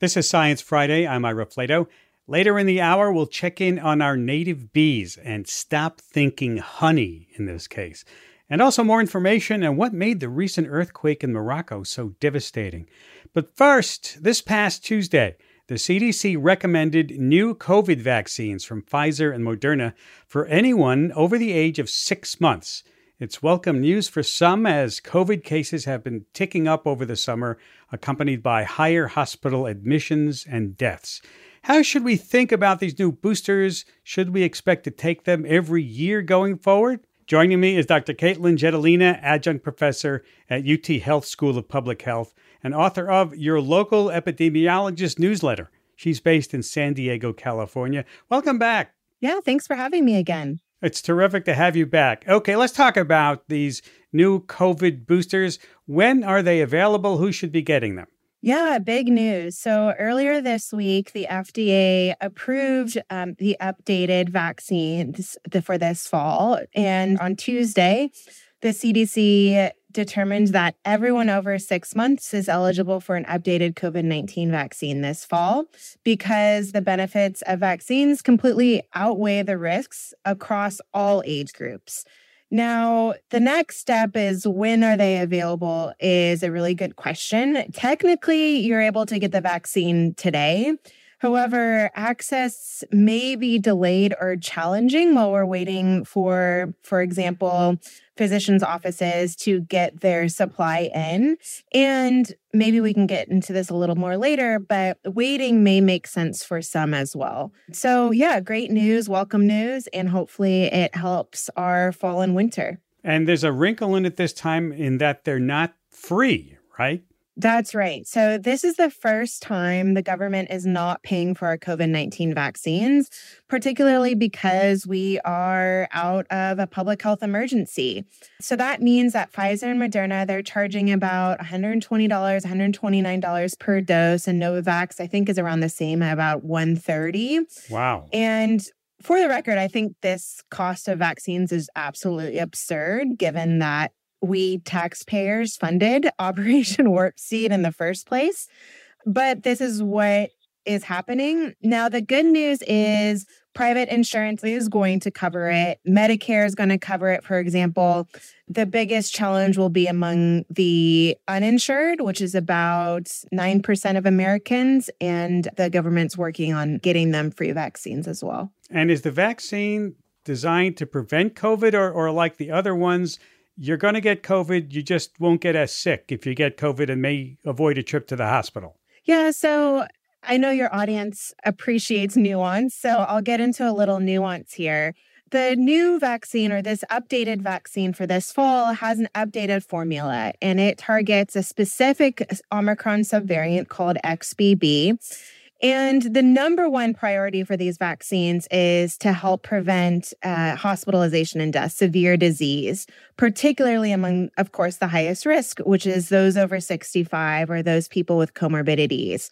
This is Science Friday. I'm Ira Flatow. Later in the hour, we'll check in on our native bees and stop thinking honey in this case. And also more information on what made the recent earthquake in Morocco so devastating. But first, this past Tuesday, the CDC recommended new COVID vaccines from Pfizer and Moderna for anyone over the age of six months. It's welcome news for some as COVID cases have been ticking up over the summer, accompanied by higher hospital admissions and deaths. How should we think about these new boosters? Should we expect to take them every year going forward? Joining me is Dr. Katelyn Jetelina, adjunct professor at UT Health School of Public Health and author of Your Local Epidemiologist newsletter. She's based in San Diego, California. Welcome back. Yeah, thanks for having me again. It's terrific to have you back. Okay, let's talk about these new COVID boosters. When are they available? Who should be getting them? Yeah, big news. So earlier this week, the FDA approved um, the updated vaccines for this fall. And on Tuesday, the CDC determined that everyone over six months is eligible for an updated COVID 19 vaccine this fall because the benefits of vaccines completely outweigh the risks across all age groups. Now, the next step is when are they available is a really good question. Technically, you're able to get the vaccine today. However, access may be delayed or challenging while we're waiting for, for example, physicians' offices to get their supply in. And maybe we can get into this a little more later, but waiting may make sense for some as well. So, yeah, great news, welcome news, and hopefully it helps our fall and winter. And there's a wrinkle in it this time in that they're not free, right? That's right. So, this is the first time the government is not paying for our COVID 19 vaccines, particularly because we are out of a public health emergency. So, that means that Pfizer and Moderna, they're charging about $120, $129 per dose, and Novavax, I think, is around the same at about 130. Wow. And for the record, I think this cost of vaccines is absolutely absurd given that we taxpayers funded Operation Warp Speed in the first place. But this is what is happening. Now, the good news is private insurance is going to cover it. Medicare is going to cover it, for example. The biggest challenge will be among the uninsured, which is about 9% of Americans, and the government's working on getting them free vaccines as well. And is the vaccine designed to prevent COVID or, or like the other ones? You're going to get COVID. You just won't get as sick if you get COVID and may avoid a trip to the hospital. Yeah. So I know your audience appreciates nuance. So I'll get into a little nuance here. The new vaccine or this updated vaccine for this fall has an updated formula and it targets a specific Omicron subvariant called XBB. And the number one priority for these vaccines is to help prevent uh, hospitalization and death, severe disease, particularly among, of course, the highest risk, which is those over 65 or those people with comorbidities.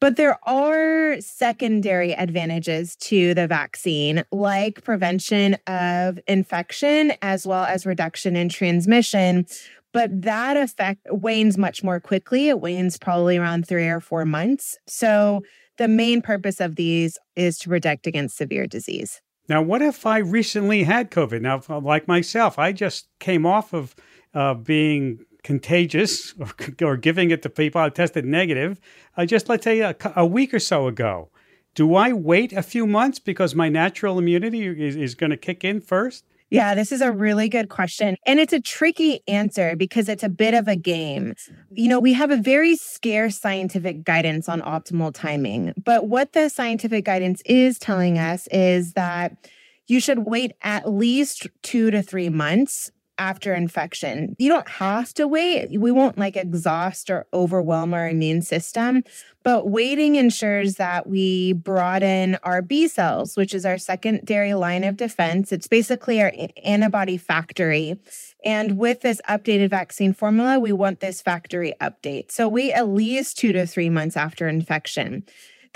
But there are secondary advantages to the vaccine, like prevention of infection as well as reduction in transmission. But that effect wanes much more quickly. It wanes probably around three or four months. So the main purpose of these is to protect against severe disease. Now, what if I recently had COVID? Now, like myself, I just came off of uh, being contagious or, or, giving it to people. I tested negative uh, just, let's say, a, a, week or so ago. Do I wait a few months because my natural immunity is, is going to kick in first? Yeah, this is a really good question. And it's a tricky answer because it's a bit of a game. You know, we have a very scarce scientific guidance on optimal timing. But what the scientific guidance is telling us is that you should wait at least two to three months after infection. You don't have to wait. We won't like exhaust or overwhelm our immune system, but waiting ensures that we broaden our B cells, which is our secondary line of defense. It's basically our antibody factory. And with this updated vaccine formula, we want this factory update. So wait at least two to three months after infection.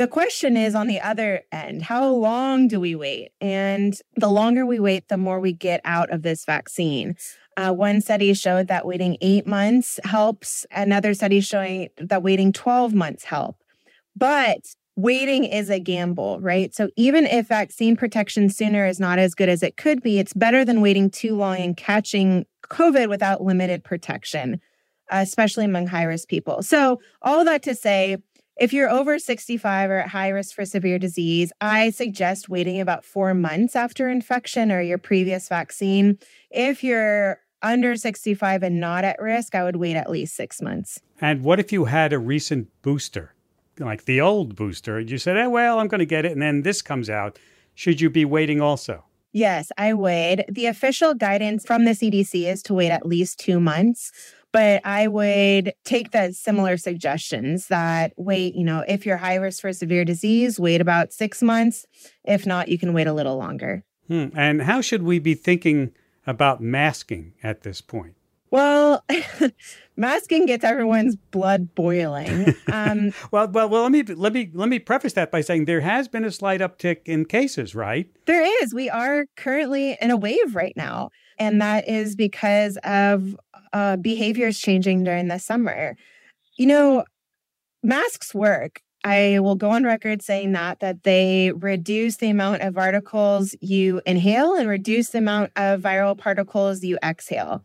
The question is on the other end, how long do we wait? And the longer we wait, the more we get out of this vaccine. Uh, one study showed that waiting eight months helps. Another study showing that waiting 12 months help. But waiting is a gamble, right? So even if vaccine protection sooner is not as good as it could be, it's better than waiting too long and catching COVID without limited protection, especially among high risk people. So, all that to say, if you're over 65 or at high risk for severe disease, I suggest waiting about four months after infection or your previous vaccine. If you're under 65 and not at risk, I would wait at least six months. And what if you had a recent booster, like the old booster? And you said, oh, well, I'm going to get it, and then this comes out. Should you be waiting also? Yes, I would. The official guidance from the CDC is to wait at least two months. But I would take the similar suggestions that wait, you know, if you're high risk for severe disease, wait about six months. If not, you can wait a little longer. Hmm. And how should we be thinking about masking at this point? Well, masking gets everyone's blood boiling. Um, well, well, well. Let me let me let me preface that by saying there has been a slight uptick in cases, right? There is. We are currently in a wave right now, and that is because of uh, behaviors changing during the summer. You know, masks work. I will go on record saying that that they reduce the amount of particles you inhale and reduce the amount of viral particles you exhale.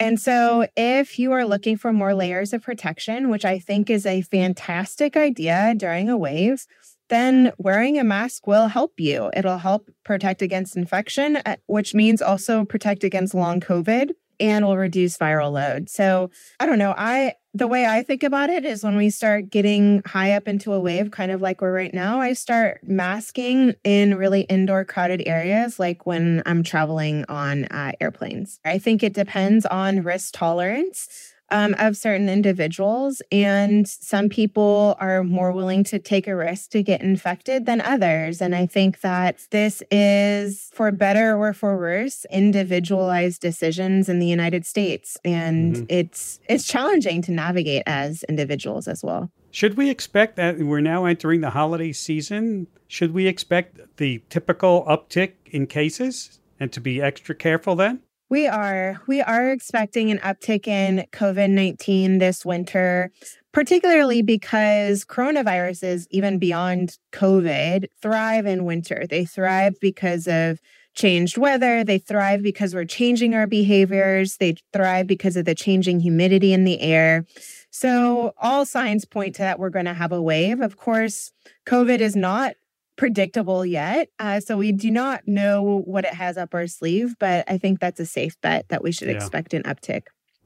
And so, if you are looking for more layers of protection, which I think is a fantastic idea during a wave, then wearing a mask will help you. It'll help protect against infection, uh, which means also protect against long COVID and will reduce viral load. So I don't know. I the way I think about it is when we start getting high up into a wave, kind of like we're right now, I start masking in really indoor crowded areas, like when I'm traveling on uh, airplanes. I think it depends on risk tolerance um, of certain individuals. And some people are more willing to take a risk to get infected than others. And I think that this is, for better or for worse, individualized decisions in the United States. And mm-hmm. it's it's challenging to navigate as individuals as well. Should we expect that we're now entering the holiday season? Should we expect the typical uptick in cases and to be extra careful then? We are. We are expecting an uptick in COVID 19 this winter, particularly because coronaviruses, even beyond COVID, thrive in winter. They thrive because of changed weather. They thrive because we're changing our behaviors. They thrive because of the changing humidity in the air. So, all signs point to that we're going to have a wave. Of course, COVID is not predictable yet. Uh, so we do not know what it has up our sleeve, but I think that's a safe bet that we should yeah. expect an uptick.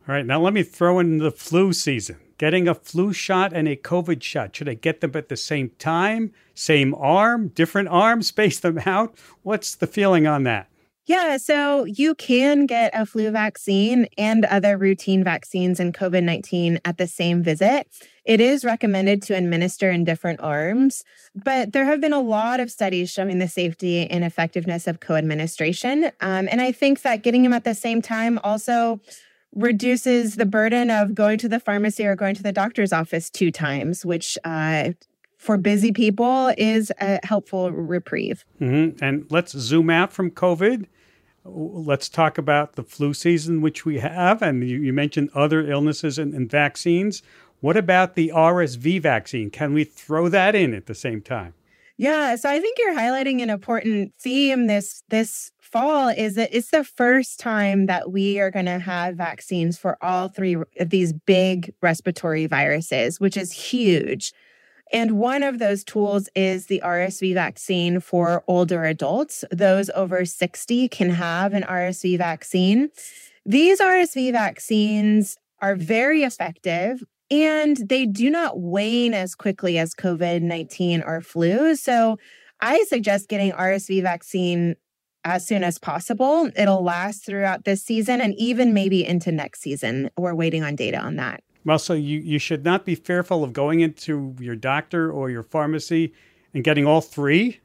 All right, now let me throw in the flu season. Getting a flu shot and a COVID shot, should I get them at the same time? Same arm, different arm, space them out? What's the feeling on that? Yeah, so you can get a flu vaccine and other routine vaccines and COVID 19 at the same visit. It is recommended to administer in different arms, but there have been a lot of studies showing the safety and effectiveness of co administration. Um, and I think that getting them at the same time also reduces the burden of going to the pharmacy or going to the doctor's office two times, which uh, for busy people is a helpful reprieve. Mm-hmm. And let's zoom out from COVID. Let's talk about the flu season, which we have. And you, you mentioned other illnesses and, and vaccines. What about the RSV vaccine? Can we throw that in at the same time? Yeah, so I think you're highlighting an important theme this this fall is that it's the first time that we are going to have vaccines for all three of these big respiratory viruses, which is huge. And one of those tools is the RSV vaccine for older adults. Those over 60 can have an RSV vaccine. These RSV vaccines are very effective and they do not wane as quickly as COVID 19 or flu. So I suggest getting RSV vaccine as soon as possible. It'll last throughout this season and even maybe into next season. We're waiting on data on that. Well, so you, you should not be fearful of going into your doctor or your pharmacy and getting all three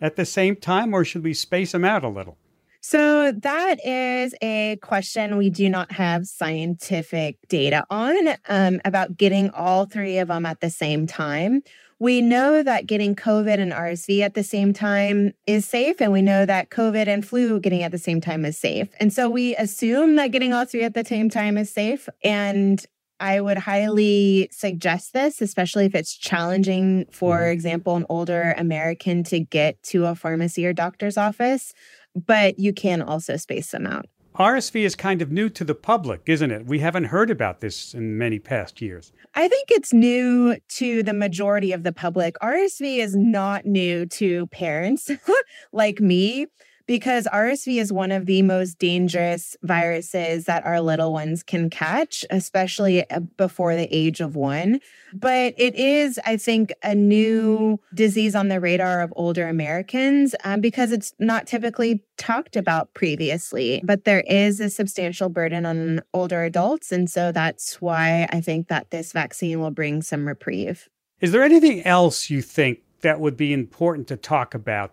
at the same time, or should we space them out a little? So, that is a question we do not have scientific data on um, about getting all three of them at the same time. We know that getting COVID and RSV at the same time is safe, and we know that COVID and flu getting at the same time is safe. And so we assume that getting all three at the same time is safe. And I would highly suggest this, especially if it's challenging, for mm-hmm. example, an older American to get to a pharmacy or doctor's office, but you can also space them out. RSV is kind of new to the public, isn't it? We haven't heard about this in many past years. I think it's new to the majority of the public. RSV is not new to parents like me because RSV is one of the most dangerous viruses that our little ones can catch, especially uh, before the age of one. But it is, I think, a new disease on the radar of older Americans um, because it's not typically talked about previously. But there is a substantial burden on older adults. And so that's why I think that this vaccine will bring some reprieve. Is there anything else you think that would be important to talk about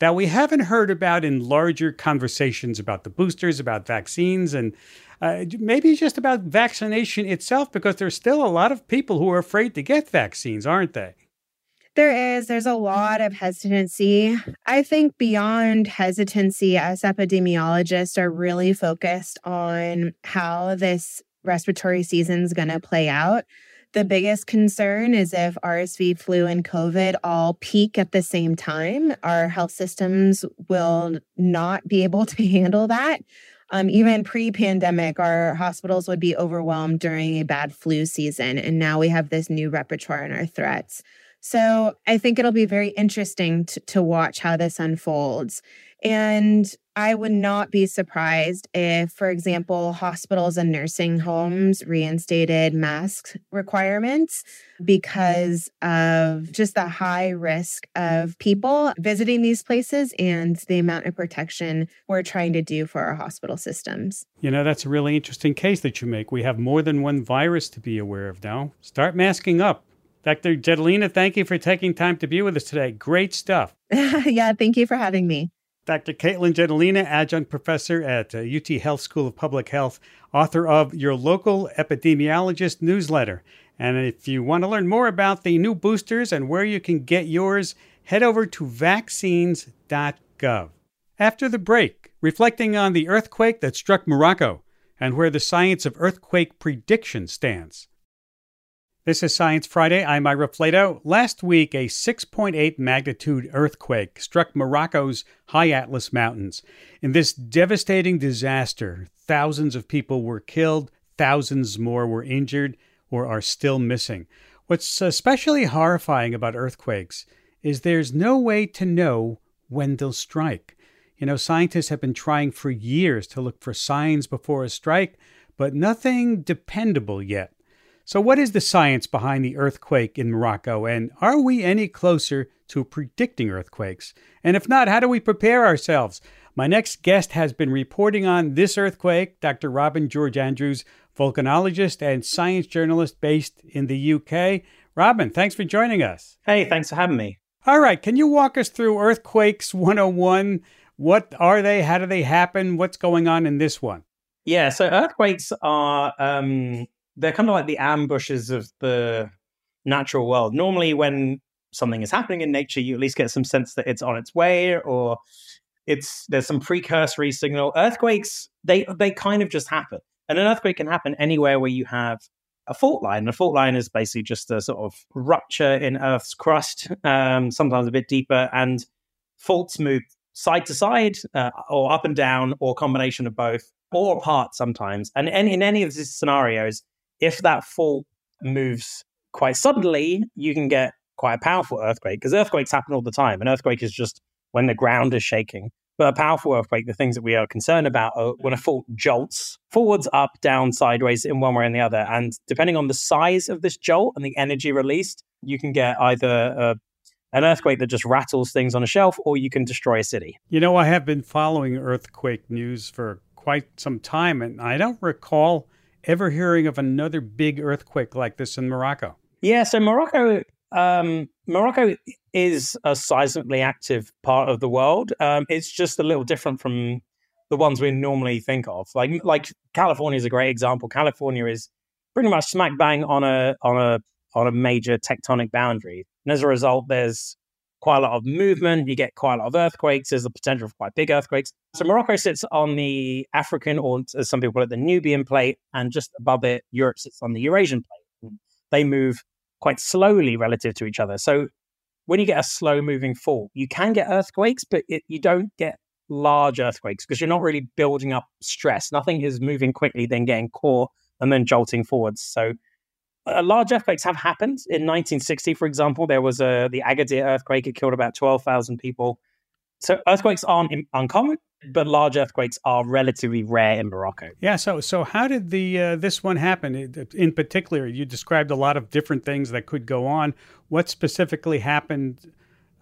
that we haven't heard about in larger conversations about the boosters, about vaccines, and uh, maybe just about vaccination itself, because there's still a lot of people who are afraid to get vaccines, aren't they? There is. There's a lot of hesitancy. I think beyond hesitancy, as epidemiologists are really focused on how this respiratory season is going to play out. The biggest concern is if RSV, flu, and COVID all peak at the same time, our health systems will not be able to handle that. Um, even pre pandemic, our hospitals would be overwhelmed during a bad flu season. And now we have this new repertoire in our threats. So I think it'll be very interesting to, to watch how this unfolds. And I would not be surprised if, for example, hospitals and nursing homes reinstated mask requirements because of just the high risk of people visiting these places and the amount of protection we're trying to do for our hospital systems. You know, that's a really interesting case that you make. We have more than one virus to be aware of now. Start masking up. Dr. Jetelina, thank you for taking time to be with us today. Great stuff. yeah, thank you for having me. Dr. Katelyn Jetelina, adjunct professor at UT uh, Health School of Public Health, author of Your Local Epidemiologist newsletter. And if you want to learn more about the new boosters and where you can get yours, head over to vaccines.gov. After the break, reflecting on the earthquake that struck Morocco and where the science of earthquake prediction stands. This is Science Friday. I'm Ira Flatow. Last week, a 6.8 magnitude earthquake struck Morocco's high Atlas Mountains. In this devastating disaster, thousands of people were killed, thousands more were injured or are still missing. What's especially horrifying about earthquakes is there's no way to know when they'll strike. You know, scientists have been trying for years to look for signs before a strike, but nothing dependable yet. So, what is the science behind the earthquake in Morocco, and are we any closer to predicting earthquakes? And if not, how do we prepare ourselves? My next guest has been reporting on this earthquake, Dr. Robin George Andrews, volcanologist and science journalist based in the UK. Robin, thanks for joining us. Hey, thanks for having me. All right, can you walk us through Earthquakes 101? What are they? How do they happen? What's going on in this one? Yeah, so earthquakes are um, they're kind of like the ambushes of the natural world. Normally, when something is happening in nature, you at least get some sense that it's on its way or it's there's some precursory signal. Earthquakes, they they kind of just happen. And an earthquake can happen anywhere where you have a fault line. A fault line is basically just a sort of rupture in Earth's crust, um, sometimes a bit deeper, and faults move side to side uh, or up and down or combination of both or apart sometimes. And in, in any of these scenarios, if that fault moves quite suddenly, you can get quite a powerful earthquake because earthquakes happen all the time. An earthquake is just when the ground is shaking. But a powerful earthquake, the things that we are concerned about are when a fault jolts forwards, up, down, sideways, in one way or the other. And depending on the size of this jolt and the energy released, you can get either a, an earthquake that just rattles things on a shelf or you can destroy a city. You know, I have been following earthquake news for quite some time, and I don't recall ever hearing of another big earthquake like this in Morocco? Yeah, so Morocco, um, Morocco is a seismically active part of the world. Um, it's just a little different from the ones we normally think of. Like like California is a great example. California is pretty much smack bang on a on a on a major tectonic boundary, and as a result, there's quite a lot of movement. You get quite a lot of earthquakes. There's the potential for quite big earthquakes. So Morocco sits on the African, or as some people call it, the Nubian plate, and just above it, Europe sits on the Eurasian plate. They move quite slowly relative to each other. So when you get a slow moving fault, you can get earthquakes, but it, you don't get large earthquakes because you're not really building up stress. Nothing is moving quickly, then getting caught and then jolting forwards. So large earthquakes have happened. In 1960, for example, there was a the Agadir earthquake. It killed about 12,000 people. So earthquakes aren't in, uncommon, but large earthquakes are relatively rare in Morocco. Yeah. So so how did the uh, this one happen? In particular, you described a lot of different things that could go on. What specifically happened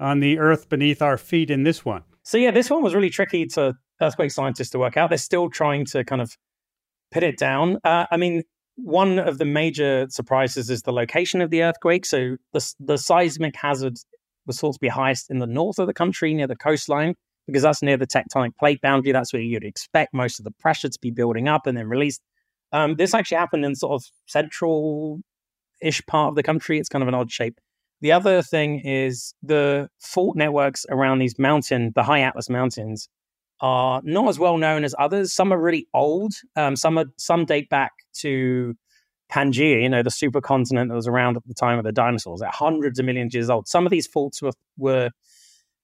on the earth beneath our feet in this one? So yeah, this one was really tricky to earthquake scientists to work out. They're still trying to kind of pin it down. Uh, I mean, one of the major surprises is the location of the earthquake. So the, the seismic hazard was thought to be highest in the north of the country near the coastline because that's near the tectonic plate boundary. That's where you'd expect most of the pressure to be building up and then released. Um, this actually happened in sort of central ish part of the country. It's kind of an odd shape. The other thing is the fault networks around these mountain, the high Atlas mountains, are not as well known as others. Some are really old. Um, some are some date back to Pangaea, you know, the supercontinent that was around at the time of the dinosaurs, at hundreds of millions of years old. Some of these faults were were,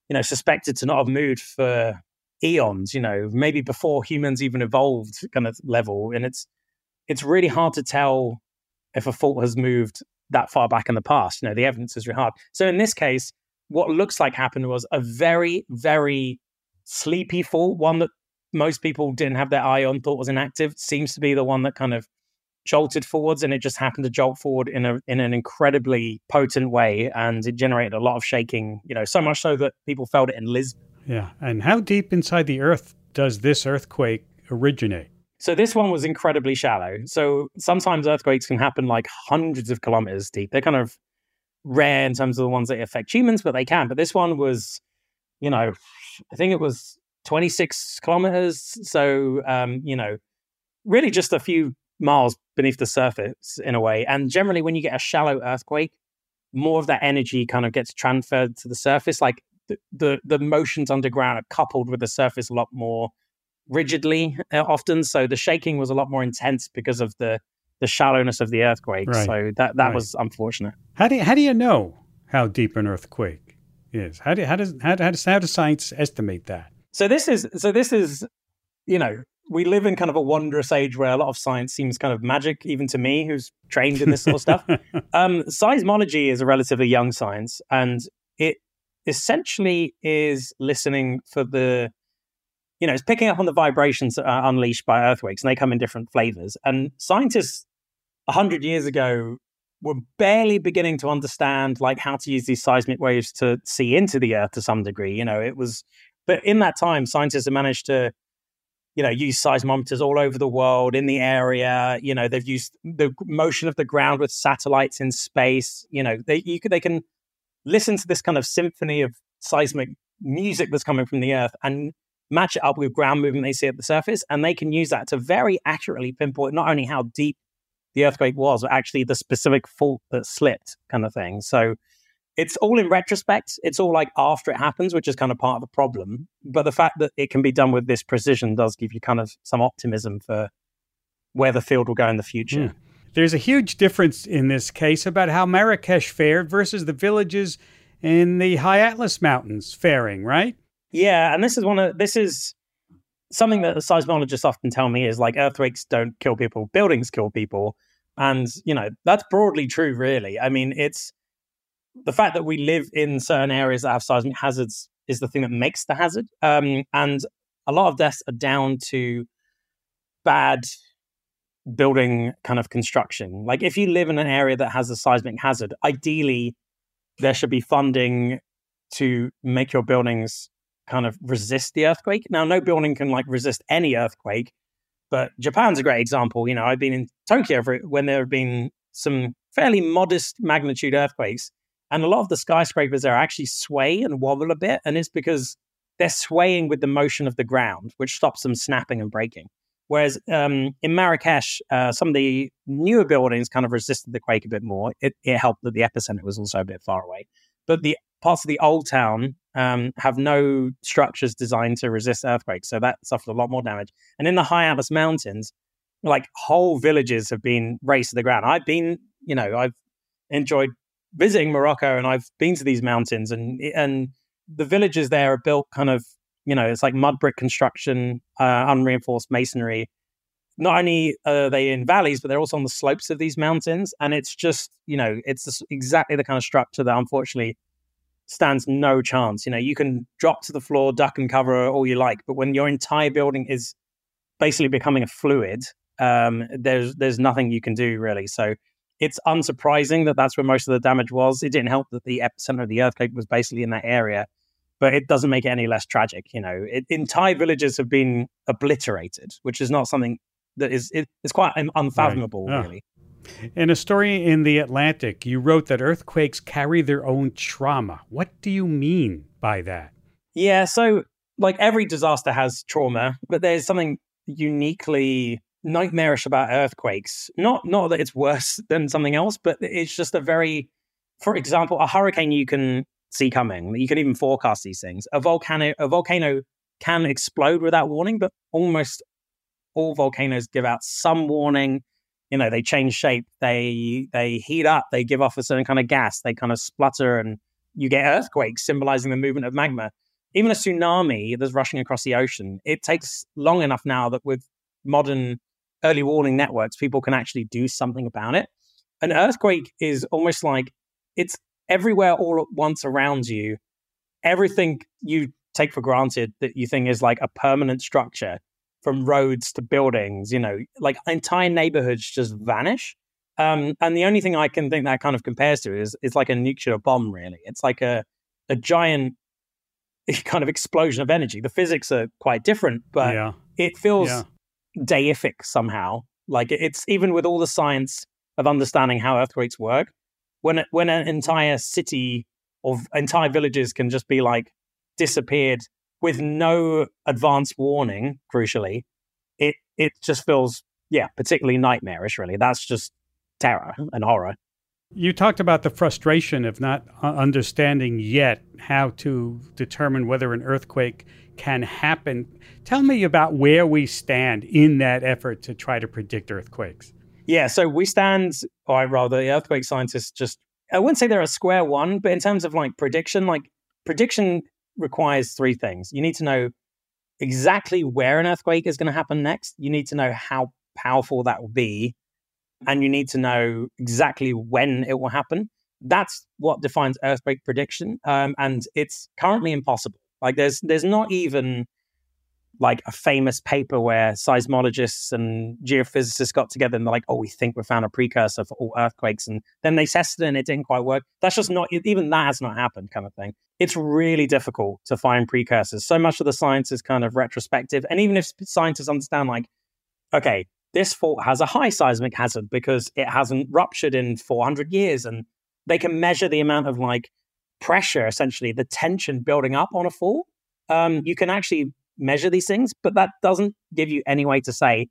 you know, suspected to not have moved for eons. You know, maybe before humans even evolved, kind of level. And it's it's really hard to tell if a fault has moved that far back in the past. You know, the evidence is really hard. So in this case, what looks like happened was a very, very sleepy fault, one that most people didn't have their eye on, thought was inactive, seems to be the one that kind of jolted forwards and it just happened to jolt forward in a in an incredibly potent way and it generated a lot of shaking, you know, so much so that people felt it in Lisbon. Yeah. And how deep inside the earth does this earthquake originate? So this one was incredibly shallow. So sometimes earthquakes can happen like hundreds of kilometers deep. They're kind of rare in terms of the ones that affect humans, but they can. But this one was, you know, I think it was 26 kilometers. So, um, you know, really just a few miles beneath the surface in a way. And generally, when you get a shallow earthquake, more of that energy kind of gets transferred to the surface. Like the, the, the motions underground are coupled with the surface a lot more rigidly uh, often. So the shaking was a lot more intense because of the the shallowness of the earthquake. Right. So that that right. was unfortunate. How do you, how do you know how deep an earthquake is. How, do, how does how, how does how does science estimate that? So this is so this is you know we live in kind of a wondrous age where a lot of science seems kind of magic, even to me, who's trained in this sort of stuff. um, seismology is a relatively young science, and it essentially is listening for the, you know, it's picking up on the vibrations that are unleashed by earthquakes, and they come in different flavors. And scientists, a hundred years ago, were barely beginning to understand like how to use these seismic waves to see into the earth to some degree you know it was but in that time scientists have managed to you know use seismometers all over the world in the area you know they've used the motion of the ground with satellites in space you know they you they can listen to this kind of symphony of seismic music that's coming from the earth and match it up with ground movement they see at the surface and they can use that to very accurately pinpoint not only how deep the earthquake was, actually the specific fault that slipped, kind of thing. So it's all in retrospect. It's all like after it happens, which is kind of part of the problem. But the fact that it can be done with this precision does give you kind of some optimism for where the field will go in the future. Mm. There's a huge difference in this case about how Marrakesh fared versus the villages in the High Atlas Mountains faring, right? Yeah, and this is one of this is something that seismologists often tell me is like earthquakes don't kill people, buildings kill people. And, you know, that's broadly true, really. I mean, it's the fact that we live in certain areas that have seismic hazards is the thing that makes the hazard. Um, and a lot of deaths are down to bad building kind of construction. Like if you live in an area that has a seismic hazard, ideally there should be funding to make your buildings kind of resist the earthquake. Now, no building can like resist any earthquake, but Japan's a great example. You know, I've been in Tokyo for, when there have been some fairly modest magnitude earthquakes, and a lot of the skyscrapers there actually sway and wobble a bit, and it's because they're swaying with the motion of the ground, which stops them snapping and breaking. Whereas um, in Marrakesh, uh, some of the newer buildings kind of resisted the quake a bit more. It, it helped that the epicenter was also a bit far away. But the parts of the old town um, have no structures designed to resist earthquakes, so that suffered a lot more damage. And in the high Atlas Mountains, like whole villages have been razed to the ground. I've been, you know, I've enjoyed visiting Morocco, and I've been to these mountains, and and the villages there are built kind of, you know, it's like mud brick construction, uh, unreinforced masonry. Not only are they in valleys, but they're also on the slopes of these mountains, and it's just, you know, it's exactly the kind of structure that unfortunately stands no chance. You know, you can drop to the floor, duck and cover all you like, but when your entire building is basically becoming a fluid, um, there's there's nothing you can do really. So it's unsurprising that that's where most of the damage was. It didn't help that the epicenter of the earthquake was basically in that area, but it doesn't make it any less tragic. You know, it, entire villages have been obliterated, which is not something that is it, it's quite unfathomable, right. oh. really. In a story in The Atlantic, you wrote that earthquakes carry their own trauma. What do you mean by that? Yeah, so like every disaster has trauma, but there's something uniquely nightmarish about earthquakes. Not not that it's worse than something else, but it's just a very for example, a hurricane you can see coming. You can even forecast these things. A volcano a volcano can explode without warning, but almost all volcanoes give out some warning. You know, they change shape, they they heat up, they give off a certain kind of gas, they kind of splutter and you get earthquakes symbolizing the movement of magma. Even a tsunami that's rushing across the ocean, it takes long enough now that with modern early warning networks, people can actually do something about it. An earthquake is almost like it's everywhere all at once around you. Everything you take for granted that you think is like a permanent structure from roads to buildings, you know, like entire neighborhoods just vanish. Um, and the only thing I can think that kind of compares to is it's like a nuclear bomb, really. It's like a a giant kind of explosion of energy. The physics are quite different, but yeah. it feels yeah deific somehow. Like it's even with all the science of understanding how earthquakes work, when when an entire city or entire villages can just be like disappeared with no advance warning, crucially, it it just feels yeah particularly nightmarish. Really, that's just terror and horror. You talked about the frustration of not uh, understanding yet how to determine whether an earthquake can happen. Tell me about where we stand in that effort to try to predict earthquakes. Yeah, so we stand, or rather, the earthquake scientists just, I wouldn't say they're a square one, but in terms of like prediction, like prediction requires three things. You need to know exactly where an earthquake is going to happen next, you need to know how powerful that will be, and you need to know exactly when it will happen. That's what defines earthquake prediction. Um, and it's currently impossible. Like there's there's not even like a famous paper where seismologists and geophysicists got together and they're like, oh, we think we found a precursor for all earthquakes. And then they tested it and it didn't quite work. That's just not, even that has not happened, kind of thing. It's really difficult to find precursors. So much of the science is kind of retrospective. And even if scientists understand, like, okay, this fault has a high seismic hazard because it hasn't ruptured in 400 years. And they can measure the amount of like pressure, essentially, the tension building up on a fault Um, you can actually measure these things, but that doesn't give you any way to say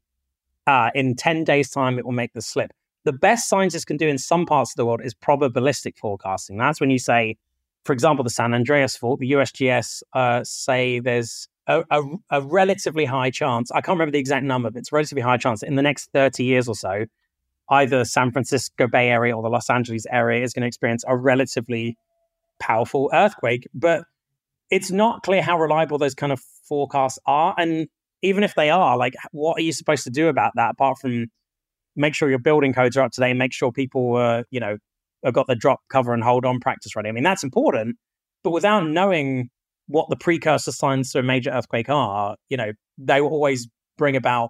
uh, in 10 days' time it will make the slip. The best scientists can do in some parts of the world is probabilistic forecasting. That's when you say, for example, the San Andreas fault, the USGS uh, say there's a, a, a, relatively high chance, I can't remember the exact number, but it's relatively high chance in the next 30 years or so, either San Francisco Bay Area or the Los Angeles area is going to experience a relatively powerful earthquake. But it's not clear how reliable those kind of forecasts are. And even if they are, like, what are you supposed to do about that apart from make sure your building codes are up to date, make sure people, uh, you know, have got the drop, cover, and hold on practice ready? I mean, that's important. But without knowing what the precursor signs to a major earthquake are, you know, they will always bring about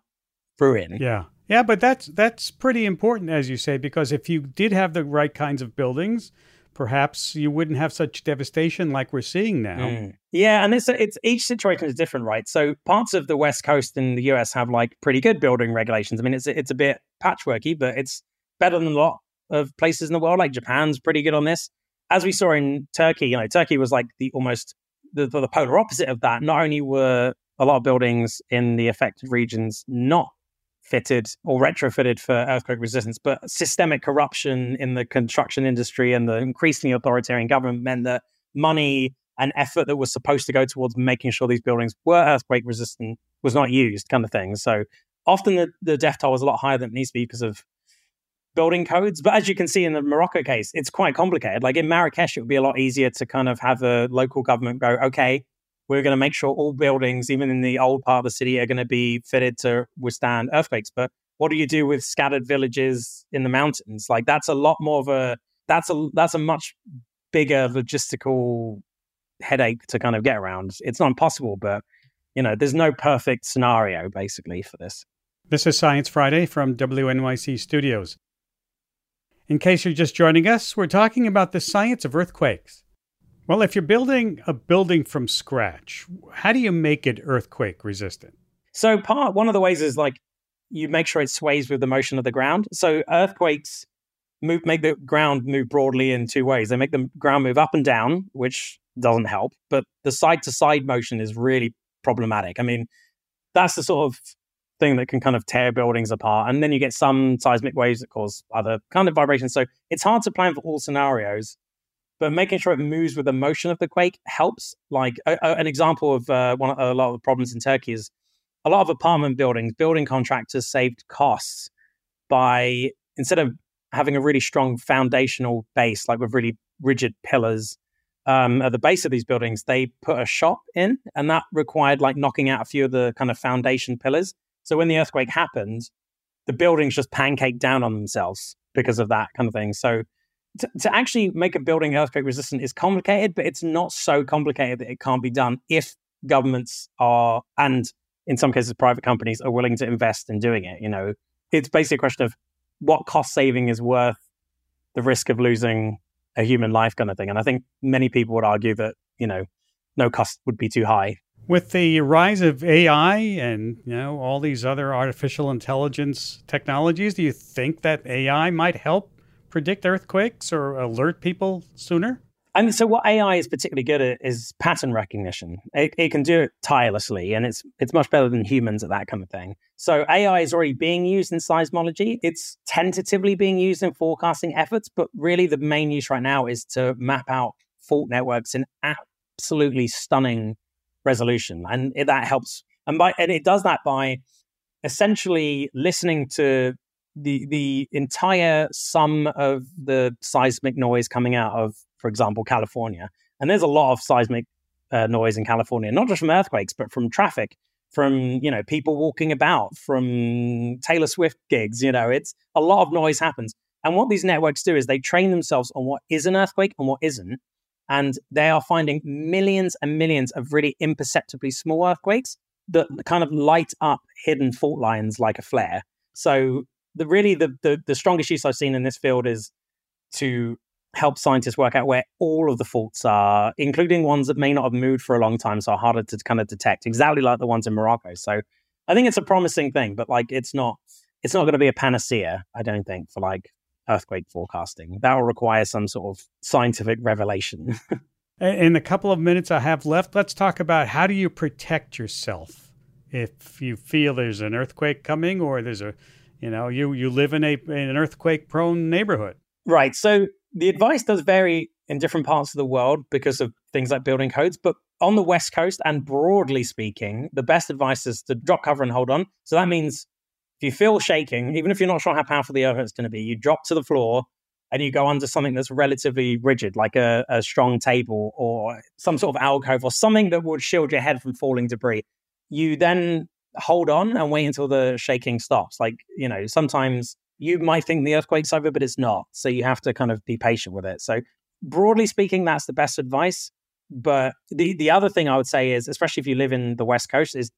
ruin. Yeah. Yeah, but that's that's pretty important as you say because if you did have the right kinds of buildings, perhaps you wouldn't have such devastation like we're seeing now. Mm. Yeah, and it's it's each situation is different, right? So parts of the West Coast in the US have like pretty good building regulations. I mean, it's it's a bit patchworky, but it's better than a lot of places in the world. Like Japan's pretty good on this. As we saw in Turkey, you know, Turkey was like the almost the, the polar opposite of that. Not only were a lot of buildings in the affected regions not fitted or retrofitted for earthquake resistance, but systemic corruption in the construction industry and the increasingly authoritarian government meant that money and effort that was supposed to go towards making sure these buildings were earthquake resistant was not used, kind of thing. So often the, the death toll was a lot higher than it needs to be because of building codes. But as you can see in the Morocco case, it's quite complicated. Like in Marrakesh, it would be a lot easier to kind of have a local government go, okay, we're going to make sure all buildings, even in the old part of the city, are going to be fitted to withstand earthquakes. But what do you do with scattered villages in the mountains? Like that's a lot more of a that's a that's a much bigger logistical headache to kind of get around. It's not impossible, but you know, there's no perfect scenario basically for this. This is Science Friday from WNYC Studios. In case you're just joining us, we're talking about the science of earthquakes. Well, if you're building a building from scratch, how do you make it earthquake resistant? So, part one of the ways is like you make sure it sways with the motion of the ground. So, earthquakes move make the ground move broadly in two ways. They make the ground move up and down, which doesn't help, but the side to side motion is really problematic. I mean, that's the sort of thing that can kind of tear buildings apart. And then you get some seismic waves that cause other kind of vibrations. So it's hard to plan for all scenarios, but making sure it moves with the motion of the quake helps. Like a, a, an example of uh, one of, a lot of the problems in Turkey is a lot of apartment buildings, building contractors saved costs by instead of having a really strong foundational base, like with really rigid pillars um, at the base of these buildings, they put a shop in, and that required like knocking out a few of the kind of foundation pillars. So when the earthquake happened, the buildings just pancaked down on themselves because of that kind of thing. So to, to actually make a building earthquake resistant is complicated, but it's not so complicated that it can't be done if governments are and in some cases private companies are willing to invest in doing it. You know, it's basically a question of what cost saving is worth the risk of losing a human life kind of thing. And I think many people would argue that, you know, no cost would be too high. With the rise of AI and, you know, all these other artificial intelligence technologies, do you think that AI might help predict earthquakes or alert people sooner? And so, what AI is particularly good at is pattern recognition. It, it, can do it tirelessly, and it's it's much better than humans at that kind of thing. So, AI is already being used in seismology. It's tentatively being used in forecasting efforts, but really the main use right now is to map out fault networks in absolutely stunning resolution, and it, that helps. And by and it does that by essentially listening to the the entire sum of the seismic noise coming out of for example, California. And there's a lot of seismic uh, noise in California, not just from earthquakes, but from traffic, from you know people walking about, from Taylor Swift gigs. You know, it's a lot of noise happens. And what these networks do is they train themselves on what is an earthquake and what isn't. And they are finding millions and millions of really imperceptibly small earthquakes that kind of light up hidden fault lines like a flare. So the really the, the the strongest use I've seen in this field is to help scientists work out where all of the faults are, including ones that may not have moved for a long time, so are harder to kind of detect, exactly like the ones in Morocco. So I think it's a promising thing, but like it's not it's not going to be a panacea, I don't think, for like earthquake forecasting. That will require some sort of scientific revelation. in the couple of minutes I have left, let's talk about how do you protect yourself if you feel there's an earthquake coming or there's a you know you you live in a in an earthquake prone neighborhood. Right. So the advice does vary in different parts of the world because of things like building codes, but on the West Coast and broadly speaking, the best advice is to drop cover and hold on. So that means if you feel shaking, even if you're not sure how powerful the earthquake is going to be, you drop to the floor and you go under something that's relatively rigid, like a, a strong table or some sort of alcove or something that would shield your head from falling debris. You then hold on and wait until the shaking stops. Like, you know, sometimes you might think the earthquake's over, but it's not. So you have to kind of be patient with it. So broadly speaking, that's the best advice. But the, the other thing I would say is, especially if you live in the West Coast, is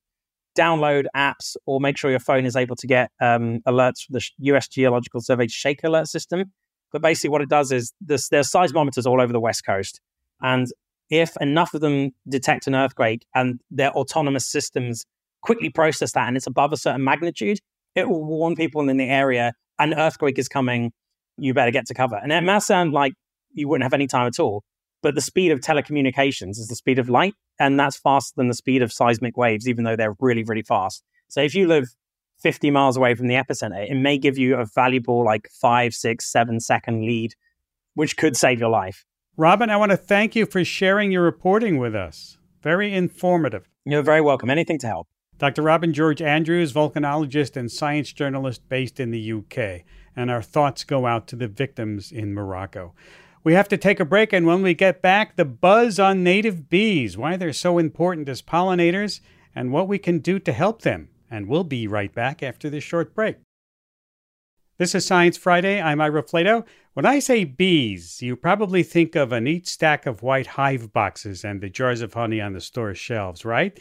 download apps or make sure your phone is able to get um, alerts from the US Geological Survey Shake Alert system. But basically, what it does is there's, there's seismometers all over the West Coast. And if enough of them detect an earthquake and their autonomous systems quickly process that and it's above a certain magnitude, it will warn people in the area an earthquake is coming, you better get to cover. And it might sound like you wouldn't have any time at all, but the speed of telecommunications is the speed of light, and that's faster than the speed of seismic waves, even though they're really, really fast. So if you live 50 miles away from the epicenter, it may give you a valuable, like five, six, seven second lead, which could save your life. Robin, I want to thank you for sharing your reporting with us. Very informative. You're very welcome. Anything to help. Dr. Robin George Andrews, volcanologist and science journalist based in the UK. And our thoughts go out to the victims in Morocco. We have to take a break, and when we get back, the buzz on native bees, why they're so important as pollinators, and what we can do to help them. And we'll be right back after this short break. This is Science Friday. I'm Ira Flatow. When I say bees, you probably think of a neat stack of white hive boxes and the jars of honey on the store shelves, right?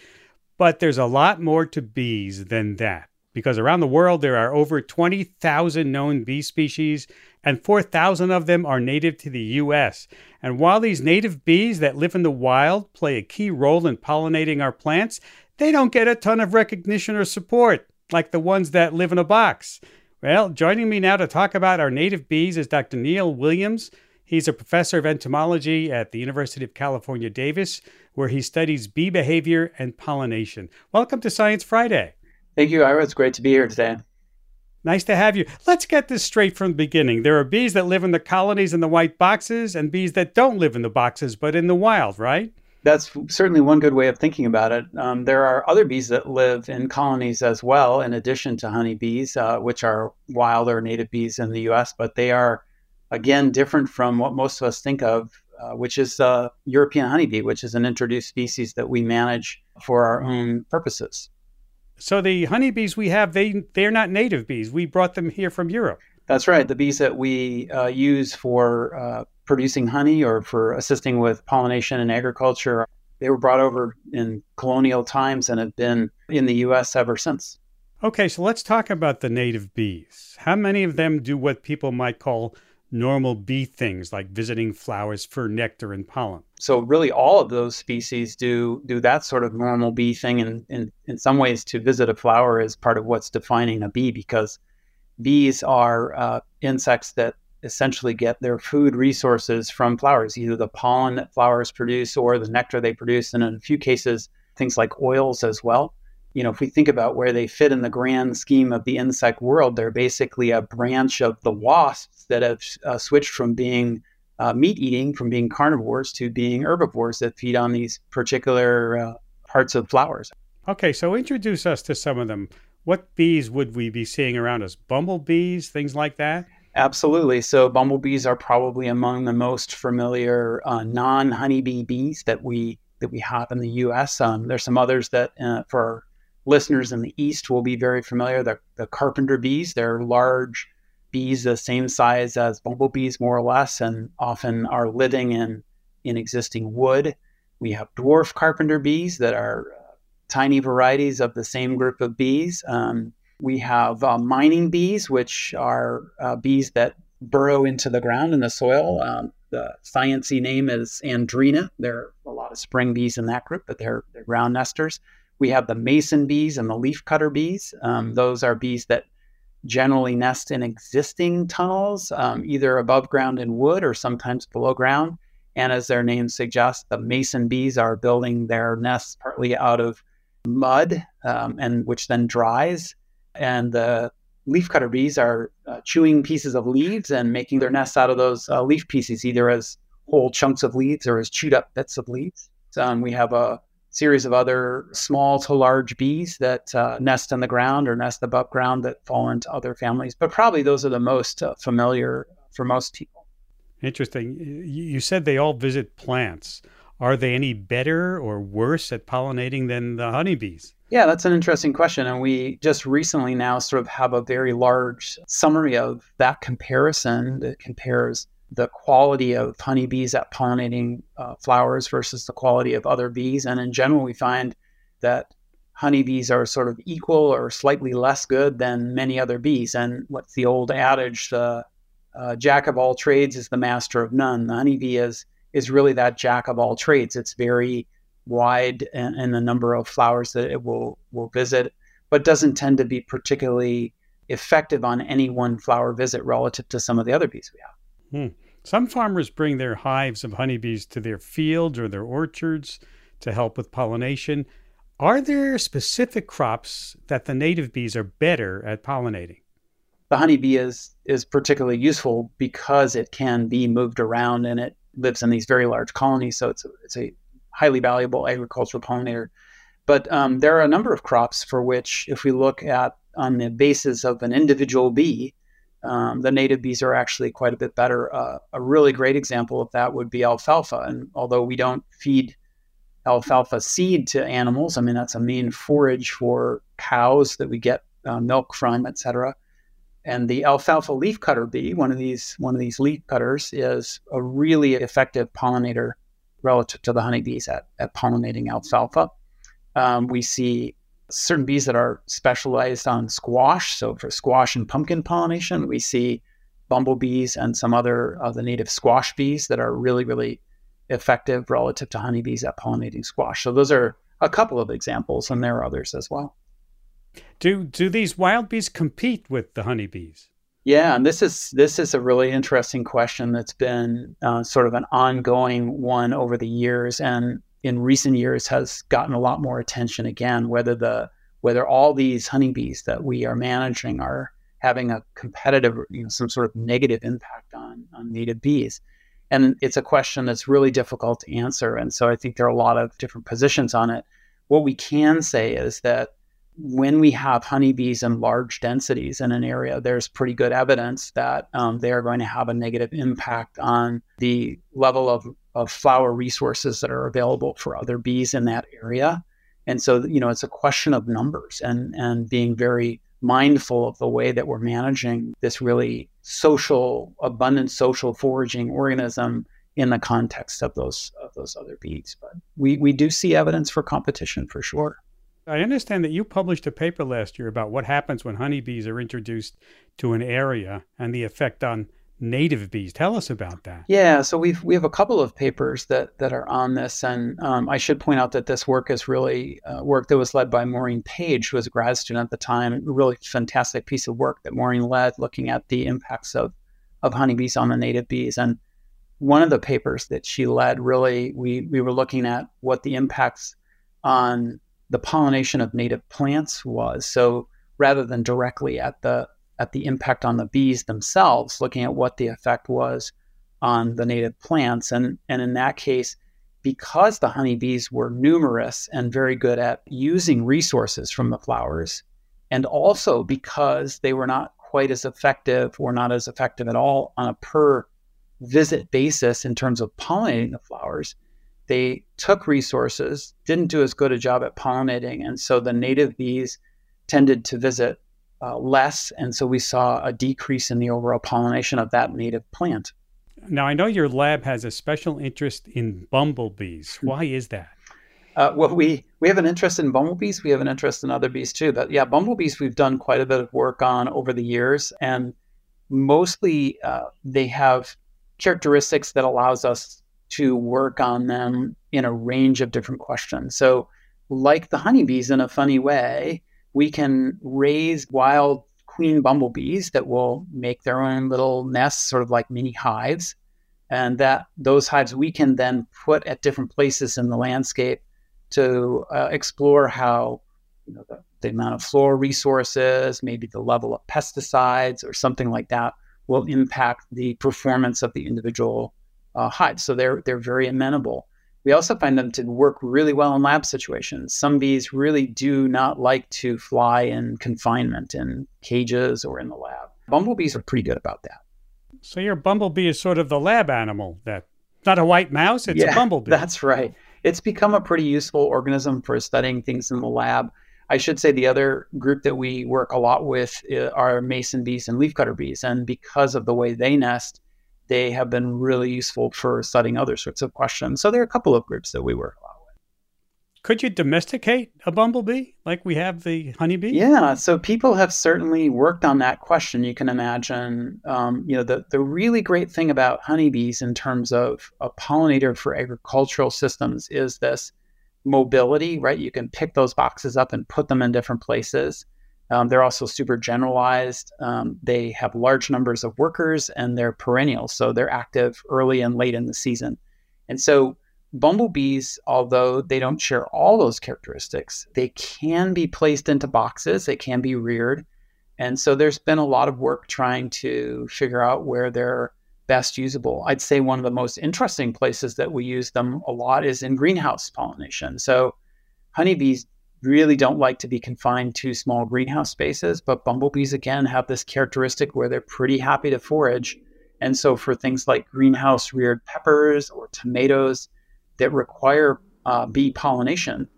But there's a lot more to bees than that because around the world there are over 20,000 known bee species and 4,000 of them are native to the US. And while these native bees that live in the wild play a key role in pollinating our plants, they don't get a ton of recognition or support like the ones that live in a box. Well, joining me now to talk about our native bees is Dr. Neil Williams. He's a professor of entomology at the University of California, Davis, where he studies bee behavior and pollination. Welcome to Science Friday. Thank you, Ira. It's great to be here today. Nice to have you. Let's get this straight from the beginning. There are bees that live in the colonies in the white boxes and bees that don't live in the boxes but in the wild, right? That's certainly one good way of thinking about it. Um, there are other bees that live in colonies as well, in addition to honeybees, uh, which are wild or native bees in the US, but they are, again, different from what most of us think of, uh, which is uh, European honeybee, which is an introduced species that we manage for our own purposes. So the honeybees we have, they they're not native bees. We brought them here from Europe. That's right. The bees that we uh, use for uh, producing honey or for assisting with pollination and agriculture, they were brought over in colonial times and have been in the U.S. ever since. Okay, so let's talk about the native bees. How many of them do what people might call normal bee things like visiting flowers for nectar and pollen. So really all of those species do do that sort of normal bee thing and in, in some ways to visit a flower is part of what's defining a bee because bees are uh, insects that essentially get their food resources from flowers, either the pollen that flowers produce or the nectar they produce, and in a few cases, things like oils as well you know, if we think about where they fit in the grand scheme of the insect world, they're basically a branch of the wasps that have uh, switched from being uh, meat eating, from being carnivores to being herbivores that feed on these particular uh, parts of flowers. Okay, so introduce us to some of them. What bees would we be seeing around us? Bumblebees, things like that? Absolutely. So bumblebees are probably among the most familiar uh, non-honeybee bees that we that we have in the U.S. Um, there's some others that uh, for listeners in the East will be very familiar. The, the carpenter bees, they're large bees the same size as bumblebees, more or less, and often are living in, in existing wood. We have dwarf carpenter bees that are uh, tiny varieties of the same group of bees. Um, we have uh, mining bees, which are uh, bees that burrow into the ground in the soil. Um, the sciency name is Andrena. There are a lot of spring bees in that group, but they're, they're ground nesters. We have the mason bees and the leafcutter bees. Um, those are bees that generally nest in existing tunnels, um, either above ground in wood or sometimes below ground. And as their name suggests, the mason bees are building their nests partly out of mud, um, and which then dries. And the leafcutter bees are uh, chewing pieces of leaves and making their nests out of those uh, leaf pieces, either as whole chunks of leaves or as chewed up bits of leaves. So, um, we have a series of other small to large bees that uh, nest in the ground or nest above ground that fall into other families. But probably those are the most uh, familiar for most people. Interesting. You said they all visit plants. Are they any better or worse at pollinating than the honeybees? Yeah, that's an interesting question. And we just recently now sort of have a very large summary of that comparison that compares the quality of honeybees at pollinating uh, flowers versus the quality of other bees. And in general, we find that honeybees are sort of equal or slightly less good than many other bees. And what's the old adage? The uh, jack of all trades is the master of none. The honeybee is is really that jack of all trades. It's very wide in, in the number of flowers that it will will visit, but doesn't tend to be particularly effective on any one flower visit relative to some of the other bees we have. Hmm. Some farmers bring their hives of honeybees to their fields or their orchards to help with pollination. Are there specific crops that the native bees are better at pollinating? The honeybee is is particularly useful because it can be moved around and it lives in these very large colonies. So it's a, it's a highly valuable agricultural pollinator. But um, there are a number of crops for which, if we look at on the basis of an individual bee, um, the native bees are actually quite a bit better. Uh, a really great example of that would be alfalfa. And although we don't feed alfalfa seed to animals, I mean, that's a main forage for cows that we get uh, milk from, et cetera. And the alfalfa leafcutter bee, one of these one of these leaf cutters, is a really effective pollinator relative to the honeybees at, at pollinating alfalfa. Um, we see certain bees that are specialized on squash. So for squash and pumpkin pollination, we see bumblebees and some other of the native squash bees that are really, really effective relative to honeybees at pollinating squash. So those are a couple of examples, and there are others as well. Do do these wild bees compete with the honeybees? Yeah, and this is this is a really interesting question that's been uh, sort of an ongoing one over the years, and in recent years has gotten a lot more attention again. Whether the whether all these honeybees that we are managing are having a competitive, you know, some sort of negative impact on on native bees, and it's a question that's really difficult to answer. And so I think there are a lot of different positions on it. What we can say is that when we have honeybees in large densities in an area, there's pretty good evidence that um, they are going to have a negative impact on the level of, of flower resources that are available for other bees in that area. And so, you know, it's a question of numbers and, and being very mindful of the way that we're managing this really social, abundant social foraging organism in the context of those of those other bees. But we, we do see evidence for competition for sure. I understand that you published a paper last year about what happens when honeybees are introduced to an area and the effect on native bees. Tell us about that. Yeah, so we've we have a couple of papers that that are on this, and um, I should point out that this work is really uh, work that was led by Maureen Page, who was a grad student at the time. Really fantastic piece of work that Maureen led, looking at the impacts of of honeybees on the native bees. And one of the papers that she led, really, we we were looking at what the impacts on the pollination of native plants was. So rather than directly at the at the impact on the bees themselves, looking at what the effect was on the native plants. And, and in that case, because the honeybees were numerous and very good at using resources from the flowers, and also because they were not quite as effective or not as effective at all on a per visit basis in terms of pollinating the flowers, they took resources, didn't do as good a job at pollinating, and so the native bees tended to visit uh, less, and so we saw a decrease in the overall pollination of that native plant. Now, I know your lab has a special interest in bumblebees. Hmm. Why is that? Uh, well, we, we have an interest in bumblebees. We have an interest in other bees too. But yeah, bumblebees we've done quite a bit of work on over the years, and mostly uh, they have characteristics that allows us to work on them in a range of different questions. So, like the honeybees, in a funny way, we can raise wild queen bumblebees that will make their own little nests, sort of like mini hives. And that those hives we can then put at different places in the landscape to uh, explore how you know, the, the amount of floral resources, maybe the level of pesticides or something like that will impact the performance of the individual uh, hives. So they're they're very amenable. We also find them to work really well in lab situations. Some bees really do not like to fly in confinement in cages or in the lab. Bumblebees are pretty good about that. So your bumblebee is sort of the lab animal that not a white mouse, it's yeah, a bumblebee. That's right. It's become a pretty useful organism for studying things in the lab. I should say the other group that we work a lot with uh, are mason bees and leafcutter bees. And because of the way they nest, they have been really useful for studying other sorts of questions. So there are a couple of groups that we work a lot with. Could you domesticate a bumblebee like we have the honeybee? Yeah, so people have certainly worked on that question. You can imagine, um, you know, the, the really great thing about honeybees in terms of a pollinator for agricultural systems is this mobility, right? You can pick those boxes up and put them in different places. Um, they're also super generalized. Um, they have large numbers of workers and they're perennial. So they're active early and late in the season. And so bumblebees, although they don't share all those characteristics, they can be placed into boxes, they can be reared. And so there's been a lot of work trying to figure out where they're best usable. I'd say one of the most interesting places that we use them a lot is in greenhouse pollination. So honeybees really don't like to be confined to small greenhouse spaces, but bumblebees again have this characteristic where they're pretty happy to forage. And so for things like greenhouse reared peppers or tomatoes that require uh, bee pollination,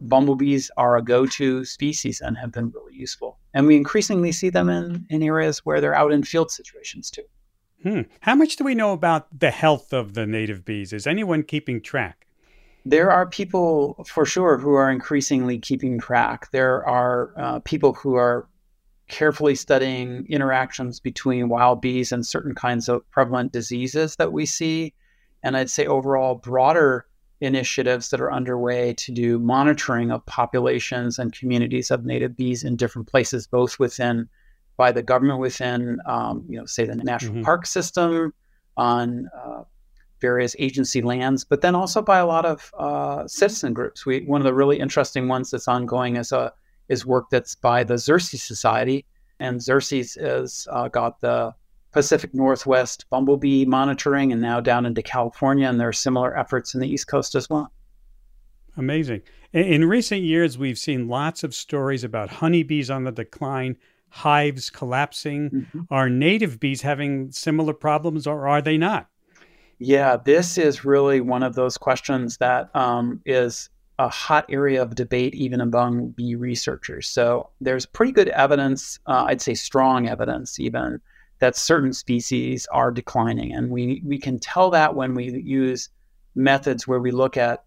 bumblebees are a go-to species and have been really useful. And we increasingly see them in, in areas where they're out in field situations too. Hmm. How much do we know about the health of the native bees? Is anyone keeping track? There are people for sure who are increasingly keeping track. There are uh, people who are carefully studying interactions between wild bees and certain kinds of prevalent diseases that we see. And I'd say overall, broader initiatives that are underway to do monitoring of populations and communities of native bees in different places, both within by the government within, um, you know, say the national mm-hmm. park system on uh, various agency lands, but then also by a lot of uh, citizen groups. We one of the really interesting ones that's ongoing is a is work that's by the Xerces Society, and Xerces has uh, got the Pacific Northwest bumblebee monitoring, and now down into California, and there are similar efforts in the East Coast as well. Amazing. In, in recent years, we've seen lots of stories about honeybees on the decline hives collapsing. Mm-hmm. Are native bees having similar problems or are they not? Yeah, this is really one of those questions that um, is a hot area of debate even among bee researchers. So there's pretty good evidence, uh, I'd say strong evidence even, that certain species are declining. And we, we can tell that when we use methods where we look at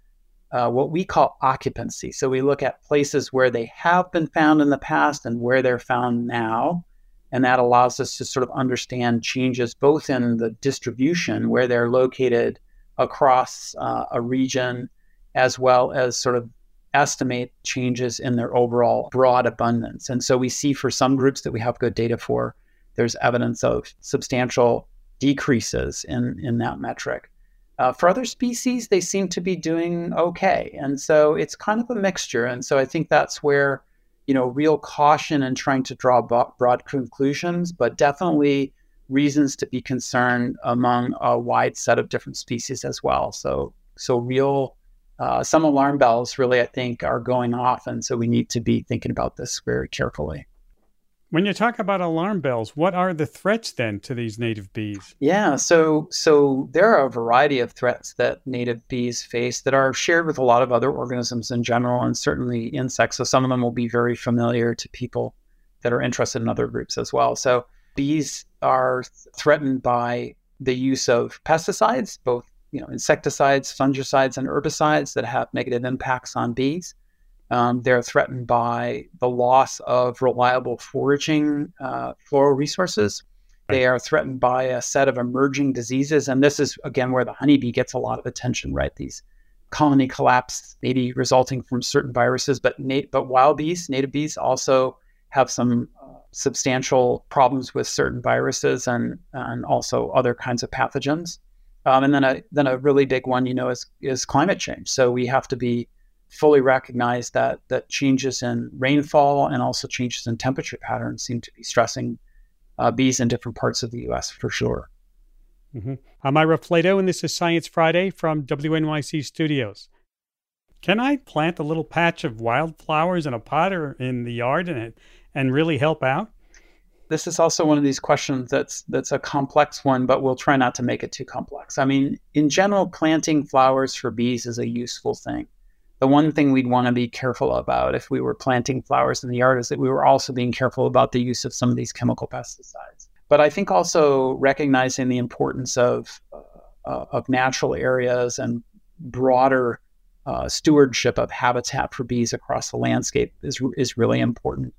uh, what we call occupancy. So we look at places where they have been found in the past and where they're found now. And that allows us to sort of understand changes both in the distribution, where they're located across uh, a region, as well as sort of estimate changes in their overall broad abundance. And so we see for some groups that we have good data for, there's evidence of substantial decreases in, in that metric. Uh, for other species, they seem to be doing okay. And so it's kind of a mixture. And so I think that's where, you know, real caution and trying to draw broad conclusions, but definitely reasons to be concerned among a wide set of different species as well. So, so real, uh, some alarm bells really, I think, are going off. And so we need to be thinking about this very carefully. When you talk about alarm bells, what are the threats then to these native bees? Yeah, so so there are a variety of threats that native bees face that are shared with a lot of other organisms in general, and certainly insects. So some of them will be very familiar to people that are interested in other groups as well. So bees are threatened by the use of pesticides, both you know insecticides, fungicides, and herbicides that have negative impacts on bees. Um, they're threatened by the loss of reliable foraging uh, floral resources. They are threatened by a set of emerging diseases. And this is, again, where the honeybee gets a lot of attention, right? These colony collapse, maybe resulting from certain viruses, but, nat- but wild bees, native bees, also have some uh, substantial problems with certain viruses and, and also other kinds of pathogens. Um, and then a, then a really big one, you know, is, is climate change. So we have to be fully recognize that that changes in rainfall and also changes in temperature patterns seem to be stressing uh, bees in different parts of the U.S. for sure. Mm-hmm. I'm Ira Flatow, and this is Science Friday from WNYC Studios. Can I plant a little patch of wildflowers in a pot or in the yard and and really help out? This is also one of these questions that's that's a complex one, but we'll try not to make it too complex. I mean, in general, planting flowers for bees is a useful thing the one thing we'd want to be careful about if we were planting flowers in the yard is that we were also being careful about the use of some of these chemical pesticides. But I think also recognizing the importance of uh, of natural areas and broader uh, stewardship of habitat for bees across the landscape is is really important.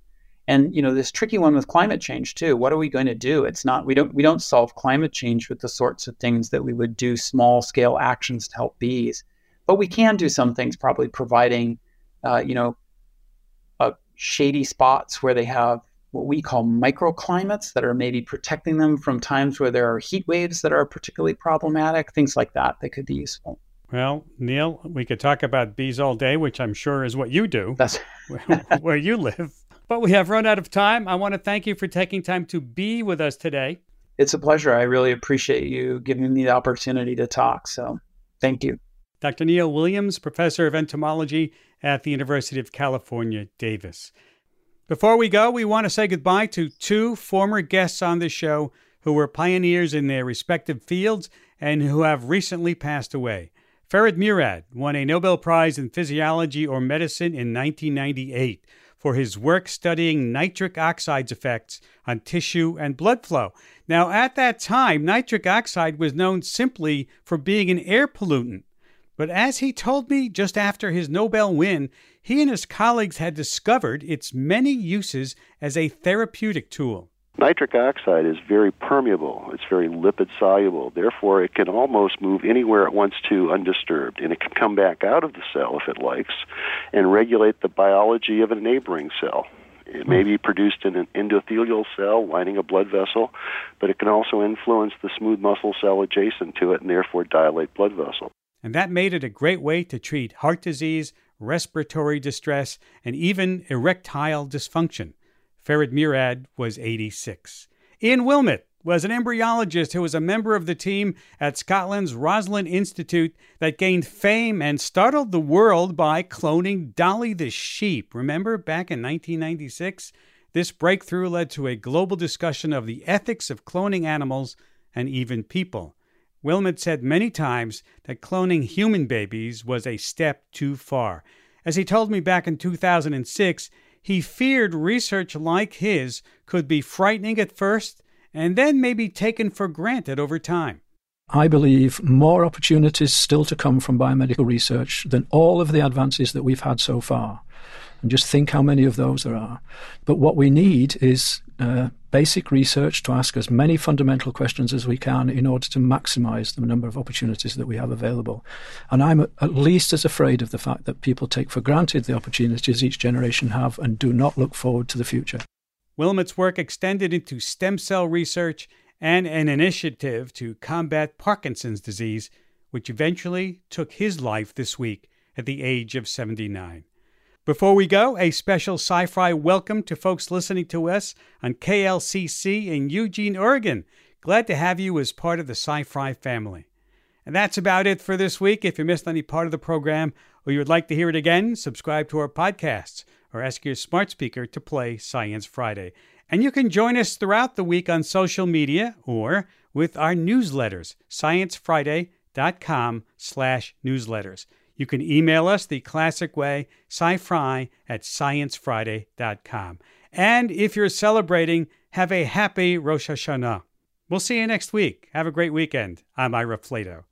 And you know this tricky one with climate change too. What are we going to do? It's not we don't we don't solve climate change with the sorts of things that we would do small scale actions to help bees but we can do some things, probably providing, uh, you know, uh, shady spots where they have what we call microclimates that are maybe protecting them from times where there are heat waves that are particularly problematic, things like that that could be useful. Well, Neil, we could talk about bees all day, which I'm sure is what you do. That's where you live. But we have run out of time. I want to thank you for taking time to be with us today. it's a pleasure. I really appreciate you giving me the opportunity to talk. So thank you. Dr. Neil Williams, professor of entomology at the University of California, Davis. Before we go, we want to say goodbye to two former guests on the show who were pioneers in their respective fields and who have recently passed away. Ferid Murad won a Nobel Prize in Physiology or Medicine in 1998 for his work studying nitric oxide's effects on tissue and blood flow. Now, at that time, nitric oxide was known simply for being an air pollutant. But as he told me just after his Nobel win, he and his colleagues had discovered its many uses as a therapeutic tool. Nitric oxide is very permeable. It's very lipid soluble. Therefore, it can almost move anywhere it wants to undisturbed. And it can come back out of the cell if it likes and regulate the biology of a neighboring cell. It may be produced in an endothelial cell lining a blood vessel, but it can also influence the smooth muscle cell adjacent to it and therefore dilate blood vessel. And that made it a great way to treat heart disease, respiratory distress, and even erectile dysfunction. Ferid Murad was 86. Ian Wilmut was an embryologist who was a member of the team at Scotland's Roslin Institute that gained fame and startled the world by cloning Dolly the sheep. Remember back in 1996? This breakthrough led to a global discussion of the ethics of cloning animals and even people. Wilmut said many times that cloning human babies was a step too far. As he told me back in 2006, he feared research like his could be frightening at first and then maybe taken for granted over time. I believe more opportunities still to come from biomedical research than all of the advances that we've had so far. And just think how many of those there are. But what we need is uh, basic research to ask as many fundamental questions as we can in order to maximize the number of opportunities that we have available. And I'm at least as afraid of the fact that people take for granted the opportunities each generation have and do not look forward to the future. Wilmut's work extended into stem cell research and an initiative to combat Parkinson's disease, which eventually took his life this week at the age of 79. Before we go, a special sci fi welcome to folks listening to us on KLCC in Eugene, Oregon. Glad to have you as part of the sci fi family. And that's about it for this week. If you missed any part of the program or you would like to hear it again, subscribe to our podcasts or ask your smart speaker to play Science Friday. And you can join us throughout the week on social media or with our newsletters, sciencefriday.com slash newsletters. You can email us the classic way, sci-fi at sciencefriday.com. And if you're celebrating, have a happy Rosh Hashanah. We'll see you next week. Have a great weekend. I'm Ira Flatow.